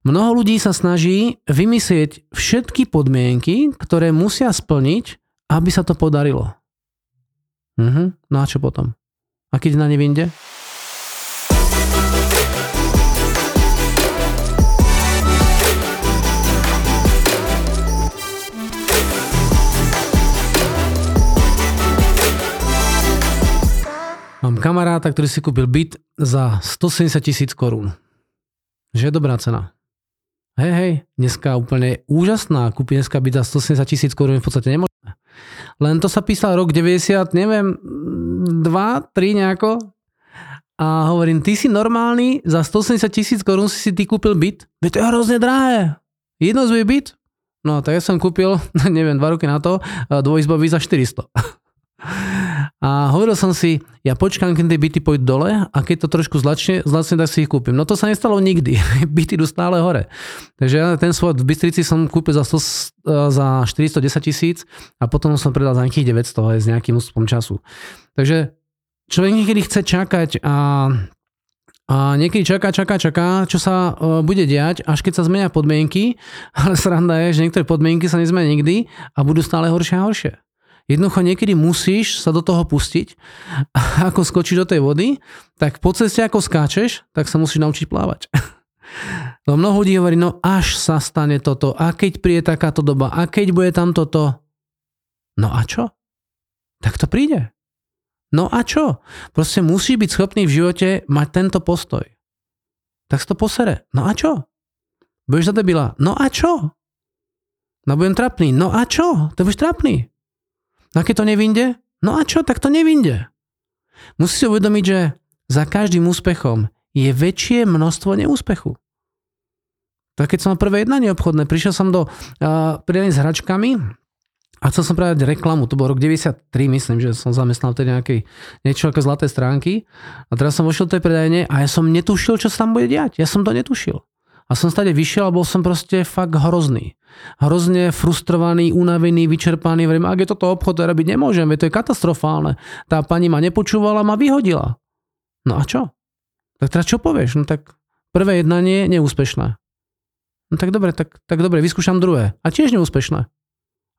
Mnoho ľudí sa snaží vymyslieť všetky podmienky, ktoré musia splniť, aby sa to podarilo. Mhm. No a čo potom? A keď na ne vyjde? Mám kamaráta, ktorý si kúpil byt za 170 tisíc korún. Že je dobrá cena. Hej, hej, dneska úplne úžasná. Kúpiť dneska byt za 170 tisíc korún v podstate nemožné. Len to sa písal rok 90, neviem, 2, 3 nejako. A hovorím, ty si normálny, za 180 tisíc korún si si ty kúpil byt? Veď to je hrozne drahé. Jednozvý byt? No tak ja som kúpil, neviem, dva roky na to, dvojizbový za 400. A hovoril som si, ja počkám, keď tie byty pôjdu dole a keď to trošku zlačne, zlacne, tak si ich kúpim. No to sa nestalo nikdy. byty idú stále hore. Takže ja ten svoj v Bystrici som kúpil za, 100, za 410 tisíc a potom som predal za nejakých 900 aj s nejakým ústupom času. Takže človek niekedy chce čakať a a niekedy čaká, čaká, čaká, čo sa uh, bude diať, až keď sa zmenia podmienky, ale sranda je, že niektoré podmienky sa nezmenia nikdy a budú stále horšie a horšie. Jednoducho niekedy musíš sa do toho pustiť. A ako skočíš do tej vody, tak po ceste ako skáčeš, tak sa musíš naučiť plávať. No mnoho ľudí hovorí, no až sa stane toto, a keď príde takáto doba, a keď bude tam toto. No a čo? Tak to príde. No a čo? Proste musí byť schopný v živote mať tento postoj. Tak to posere. No a čo? Budeš za debila. No a čo? No budem trapný. No a čo? To budeš trapný. No a keď to nevinde? No a čo, tak to nevinde. Musí si uvedomiť, že za každým úspechom je väčšie množstvo neúspechu. Tak keď som na prvé jednanie obchodné, prišiel som do uh, s hračkami a chcel som predať reklamu, to bol rok 93, myslím, že som zamestnal tedy nejakej, niečo ako zlaté stránky a teraz som vošiel do tej predajne a ja som netušil, čo sa tam bude diať. Ja som to netušil. A som stade vyšiel a bol som proste fakt hrozný. Hrozne frustrovaný, unavený, vyčerpaný. Vrejme, ak je toto obchod, to robiť nemôžem, to je katastrofálne. Tá pani ma nepočúvala, ma vyhodila. No a čo? Tak teraz čo povieš? No tak prvé jednanie neúspešné. No tak dobre, tak, tak dobre, vyskúšam druhé. A tiež neúspešné.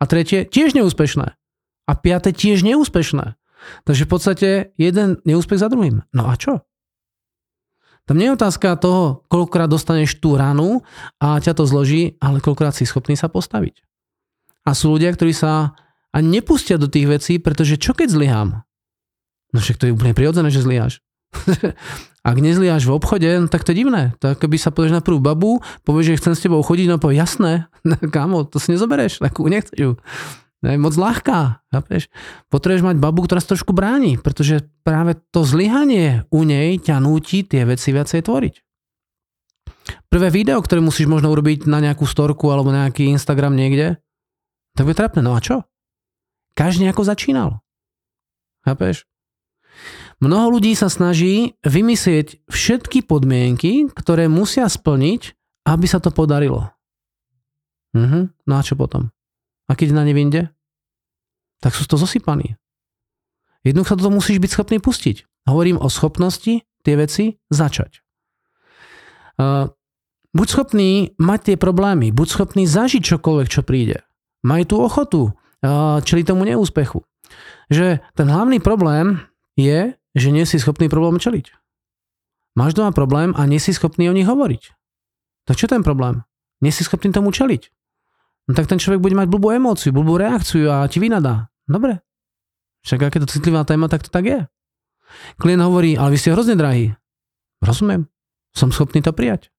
A tretie tiež neúspešné. A piate tiež neúspešné. Takže v podstate jeden neúspech za druhým. No a čo? Tam nie je otázka toho, koľkokrát dostaneš tú ranu a ťa to zloží, ale koľkokrát si schopný sa postaviť. A sú ľudia, ktorí sa ani nepustia do tých vecí, pretože čo keď zlyhám? No však to je úplne prirodzené, že zlyháš. Ak nezlyháš v obchode, no tak to je divné. Tak keby sa povieš na prvú babu, povieš, že chcem s tebou chodiť, no povie, jasné, kámo, to si nezoberieš, takú nechceš ju je moc ľahká. Chápeš? Potrebuješ mať babu, ktorá sa trošku bráni, pretože práve to zlyhanie u nej ťa núti tie veci viacej tvoriť. Prvé video, ktoré musíš možno urobiť na nejakú storku alebo nejaký Instagram niekde, tak bude trapné. No a čo? Každý ako začínal. Chápeš? Mnoho ľudí sa snaží vymyslieť všetky podmienky, ktoré musia splniť, aby sa to podarilo. Mhm. No a čo potom? A keď na ne vyjde, tak sú to zosypaní. Jednoducho to musíš byť schopný pustiť. Hovorím o schopnosti tie veci začať. Uh, buď schopný mať tie problémy, buď schopný zažiť čokoľvek, čo príde. Maj tú ochotu uh, čeli tomu neúspechu. Že ten hlavný problém je, že nie si schopný problém čeliť. Máš doma problém a nie si schopný o nich hovoriť. Tak čo ten problém? Nie si schopný tomu čeliť no tak ten človek bude mať blbú emóciu, blbú reakciu a ti vynadá. Dobre. Však aké to citlivá téma, tak to tak je. Klient hovorí, ale vy ste hrozne drahí. Rozumiem. Som schopný to prijať.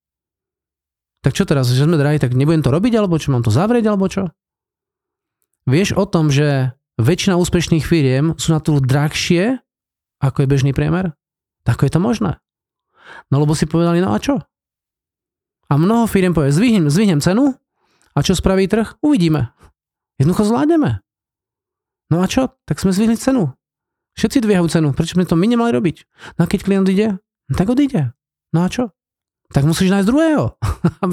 Tak čo teraz, že sme drahí, tak nebudem to robiť, alebo čo, mám to zavrieť, alebo čo? Vieš o tom, že väčšina úspešných firiem sú na to drahšie, ako je bežný priemer? Tak je to možné. No lebo si povedali, no a čo? A mnoho firiem povie, zvihnem, zvihnem cenu a čo spraví trh? Uvidíme. Jednoducho zvládneme. No a čo? Tak sme zvýhli cenu. Všetci dvíhajú cenu. Prečo sme to my nemali robiť? No a keď klient ide, no tak odíde. No a čo? Tak musíš nájsť druhého.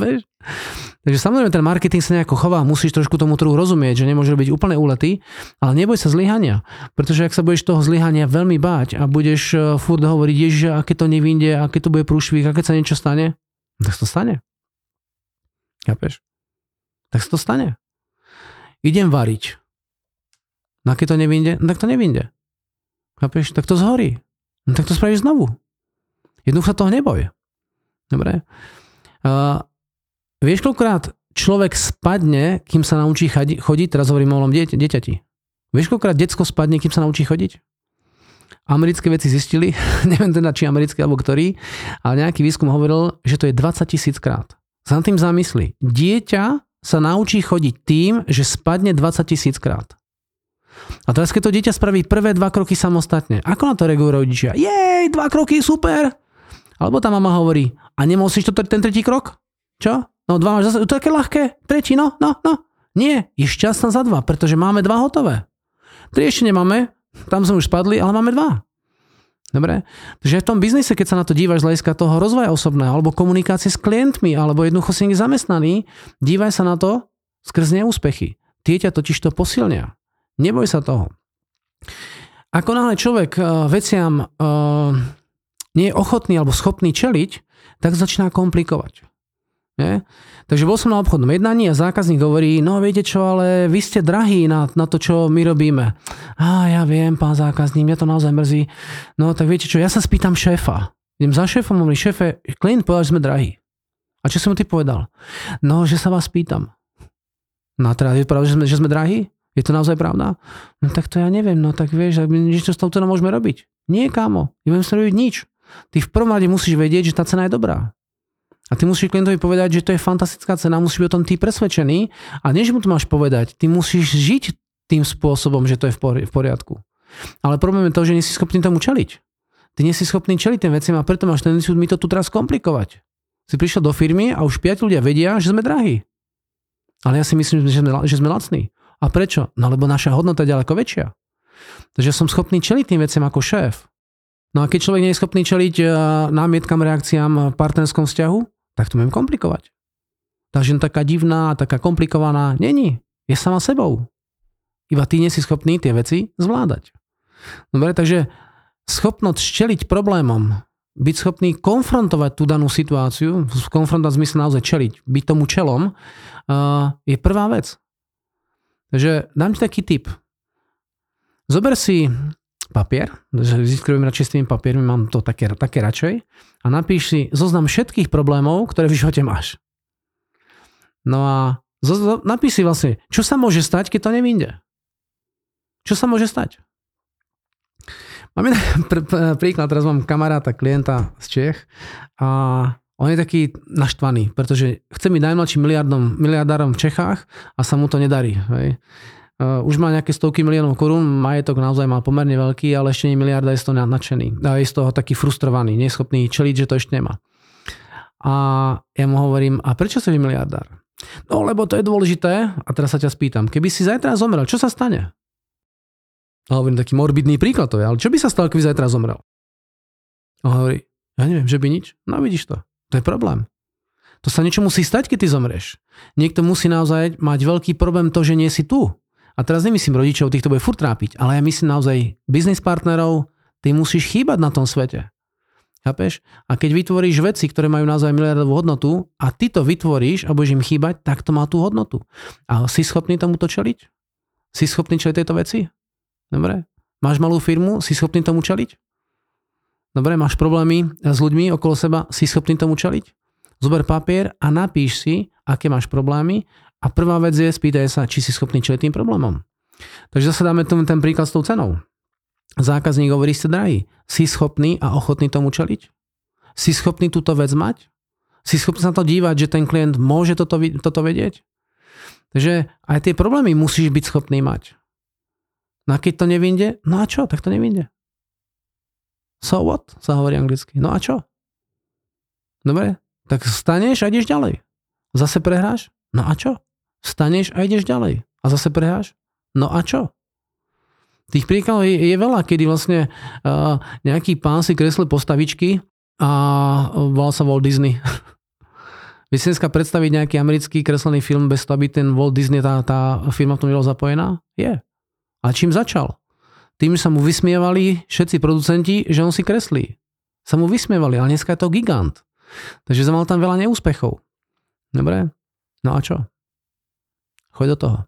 Takže samozrejme ten marketing sa nejako chová, musíš trošku tomu trhu rozumieť, že nemôže byť úplne úletý, ale neboj sa zlyhania. Pretože ak sa budeš toho zlyhania veľmi báť a budeš eh, furt hovoriť, ježiš, aké to nevinde, aké to bude prúšvih, aké sa niečo stane, tak to stane. Chápeš? Tak sa to stane. Idem variť. No keď to nevinde, no tak to nevinde. Chápeš? Tak to zhorí. No tak to spravíš znovu. Jednoducho sa toho neboj. Dobre? Uh, vieš, koľkokrát človek spadne, kým sa naučí chodiť, teraz hovorím o malom dieť, dieťati. Vieš, koľkokrát detsko spadne, kým sa naučí chodiť? Americké veci zistili, neviem teda, či americké alebo ktorý, ale nejaký výskum hovoril, že to je 20 tisíc krát. Sa tým zamysli. Dieťa sa naučí chodiť tým, že spadne 20 tisíc krát. A teraz, keď to dieťa spraví prvé dva kroky samostatne, ako na to reagujú rodičia? Jej, dva kroky, super! Alebo tá mama hovorí, a nemusíš to ten tretí krok? Čo? No dva máš zase, to je ľahké, tretí, no, no, no. Nie, je šťastná za dva, pretože máme dva hotové. Tri ešte nemáme, tam sme už spadli, ale máme dva. Dobre? Takže v tom biznise, keď sa na to dívaš z hľadiska toho rozvoja osobného, alebo komunikácie s klientmi, alebo jednoducho si zamestnaný, dívaj sa na to skrz neúspechy. Tie ťa totiž to posilnia. Neboj sa toho. Ako náhle človek uh, veciam uh, nie je ochotný alebo schopný čeliť, tak začína komplikovať. Nie? Takže bol som na obchodnom jednaní a zákazník hovorí, no viete čo, ale vy ste drahí na, na to, čo my robíme. A ja viem, pán zákazník, mňa to naozaj mrzí. No tak viete čo, ja sa spýtam šéfa. Idem za šéfom, hovorí, šéfe, klient povedal, že sme drahí. A čo som mu ty povedal? No, že sa vás pýtam. No a teraz je pravda, že sme, že sme drahí? Je to naozaj pravda? No tak to ja neviem, no tak vieš, niečo s tou môžeme robiť. Nie, kámo, neviem sa robiť nič. Ty v prvom rade musíš vedieť, že tá cena je dobrá. A ty musíš klientovi povedať, že to je fantastická cena, musíš byť o tom ty presvedčený a než mu to máš povedať, ty musíš žiť tým spôsobom, že to je v poriadku. Ale problém je to, že nie si schopný tomu čeliť. Ty nie si schopný čeliť tým veciam a preto máš tendenciu mi to tu teraz komplikovať. Si prišiel do firmy a už 5 ľudia vedia, že sme drahí. Ale ja si myslím, že sme, že sme lacní. A prečo? No lebo naša hodnota je ďaleko väčšia. Takže som schopný čeliť tým veciam ako šéf. No a keď človek nie je schopný čeliť eh, námietkam, reakciám v partnerskom vzťahu, tak to budem komplikovať. Tá žena taká divná, taká komplikovaná, není. Je sama sebou. Iba ty nie si schopný tie veci zvládať. Dobre, takže schopnosť čeliť problémom, byť schopný konfrontovať tú danú situáciu, konfrontovať v zmysle naozaj čeliť, byť tomu čelom, uh, je prvá vec. Takže dám ti taký tip. Zober si papier, že ziskujem radšej s tými papiermi, mám to také, také radšej a napíš si zoznam všetkých problémov, ktoré v živote máš. No a zo, napíš si vlastne, čo sa môže stať, keď to nevinde. Čo sa môže stať? Mám jeden pr- pr- príklad, teraz mám kamaráta, klienta z Čech a on je taký naštvaný, pretože chce byť najmladším miliardom, miliardárom v Čechách a sa mu to nedarí. Hej. Uh, už má nejaké stovky miliónov korún, majetok naozaj má pomerne veľký, ale ešte nie miliarda je z toho nadšený. Je z toho taký frustrovaný, neschopný čeliť, že to ešte nemá. A ja mu hovorím, a prečo si vy miliardár? No lebo to je dôležité. A teraz sa ťa spýtam, keby si zajtra zomrel, čo sa stane? A hovorím taký morbidný príklad to je, ale čo by sa stalo, keby zajtra zomrel? A hovorí, ja neviem, že by nič. No vidíš to. To je problém. To sa niečo musí stať, keď ty zomreš. Niekto musí naozaj mať veľký problém to, že nie si tu. A teraz nemyslím rodičov, týchto bude furt trápiť, ale ja myslím naozaj biznis partnerov, ty musíš chýbať na tom svete. Chápeš? A keď vytvoríš veci, ktoré majú naozaj miliardovú hodnotu a ty to vytvoríš a budeš im chýbať, tak to má tú hodnotu. A si schopný tomuto čeliť? Si schopný čeliť tejto veci? Dobre? Máš malú firmu? Si schopný tomu čeliť? Dobre, máš problémy s ľuďmi okolo seba, si schopný tomu čeliť? Zober papier a napíš si, aké máš problémy a prvá vec je, spýtaj sa, či si schopný čeliť tým problémom. Takže zase dáme tomu ten príklad s tou cenou. Zákazník hovorí, ste drahý. Si schopný a ochotný tomu čeliť? Si schopný túto vec mať? Si schopný sa to dívať, že ten klient môže toto, toto vedieť? Takže aj tie problémy musíš byť schopný mať. No a keď to nevinde, no a čo? Tak to nevinde. So what? Sa hovorí anglicky. No a čo? Dobre, tak staneš a ideš ďalej. Zase prehráš? No a čo? Staneš a ideš ďalej. A zase prehráš? No a čo? Tých príkladov je, je veľa, kedy vlastne uh, nejaký pán si kreslil postavičky a volal sa Walt Disney. Vy si dneska predstaviť nejaký americký kreslený film bez toho, aby ten Walt Disney, tá, tá firma v tom bola zapojená? Je. A čím začal? Tým sa mu vysmievali všetci producenti, že on si kreslí. Sa mu vysmievali, ale dneska je to gigant. Takže mal tam veľa neúspechov. Dobre? No a čo? Choď do toho.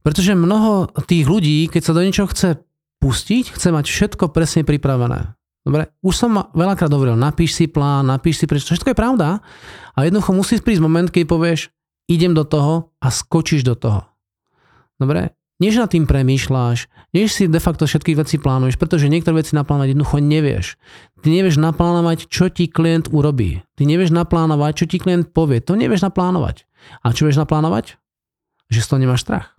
Pretože mnoho tých ľudí, keď sa do niečoho chce pustiť, chce mať všetko presne pripravené. Dobre, už som veľakrát hovoril, napíš si plán, napíš si prečo, všetko je pravda a jednoducho musí prísť moment, keď povieš, idem do toho a skočíš do toho. Dobre, než nad tým premýšľaš, než si de facto všetky veci plánuješ, pretože niektoré veci naplánovať jednoducho nevieš. Ty nevieš naplánovať, čo ti klient urobí. Ty nevieš naplánovať, čo ti klient povie. To nevieš naplánovať. A čo vieš naplánovať? Že z toho nemáš strach.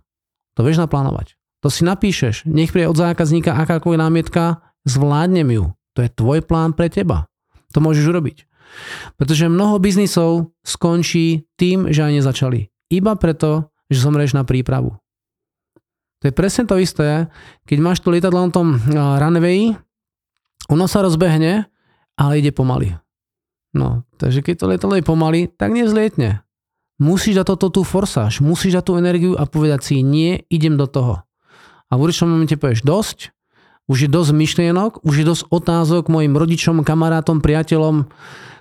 To vieš naplánovať. To si napíšeš. Nech príde od zákazníka akákoľvek námietka, zvládnem ju. To je tvoj plán pre teba. To môžeš urobiť. Pretože mnoho biznisov skončí tým, že aj nezačali. Iba preto, že zomreš na prípravu. To je presne to isté, keď máš to lietadlo na tom runway, ono sa rozbehne, ale ide pomaly. No, takže keď to lietadlo je pomaly, tak nevzlietne. Musíš dať toto tú forsáž, musíš dať tú energiu a povedať si, nie, idem do toho. A v určitom momente povieš, dosť, už je dosť myšlienok, už je dosť otázok mojim rodičom, kamarátom, priateľom,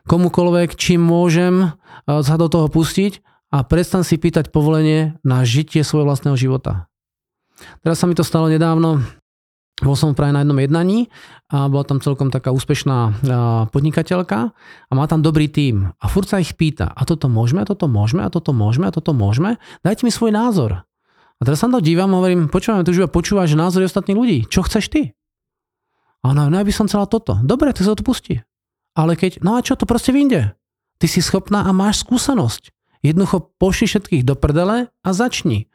komukoľvek, či môžem eh, sa do toho pustiť a prestan si pýtať povolenie na žitie svojho vlastného života. Teraz sa mi to stalo nedávno, bol som práve na jednom jednaní a bola tam celkom taká úspešná podnikateľka a má tam dobrý tím. A furt sa ich pýta, a toto môžeme, a toto môžeme, a toto môžeme, a toto môžeme. Dajte mi svoj názor. A teraz sa to dívam a hovorím, počúvam, tu už počúvaš názory ostatných ľudí. Čo chceš ty? A ona, no ja by som chcela toto. Dobre, ty sa to pustí. Ale keď, no a čo, to proste vyjde. Ty si schopná a máš skúsenosť. Jednoducho pošli všetkých do prdele a začni.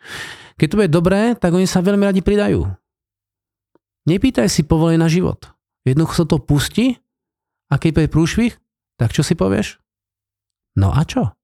Keď to bude dobré, tak oni sa veľmi radi pridajú. Nepýtaj si povolenie na život. Jednoducho sa to pustí a keď bude prúšvih, tak čo si povieš? No a čo?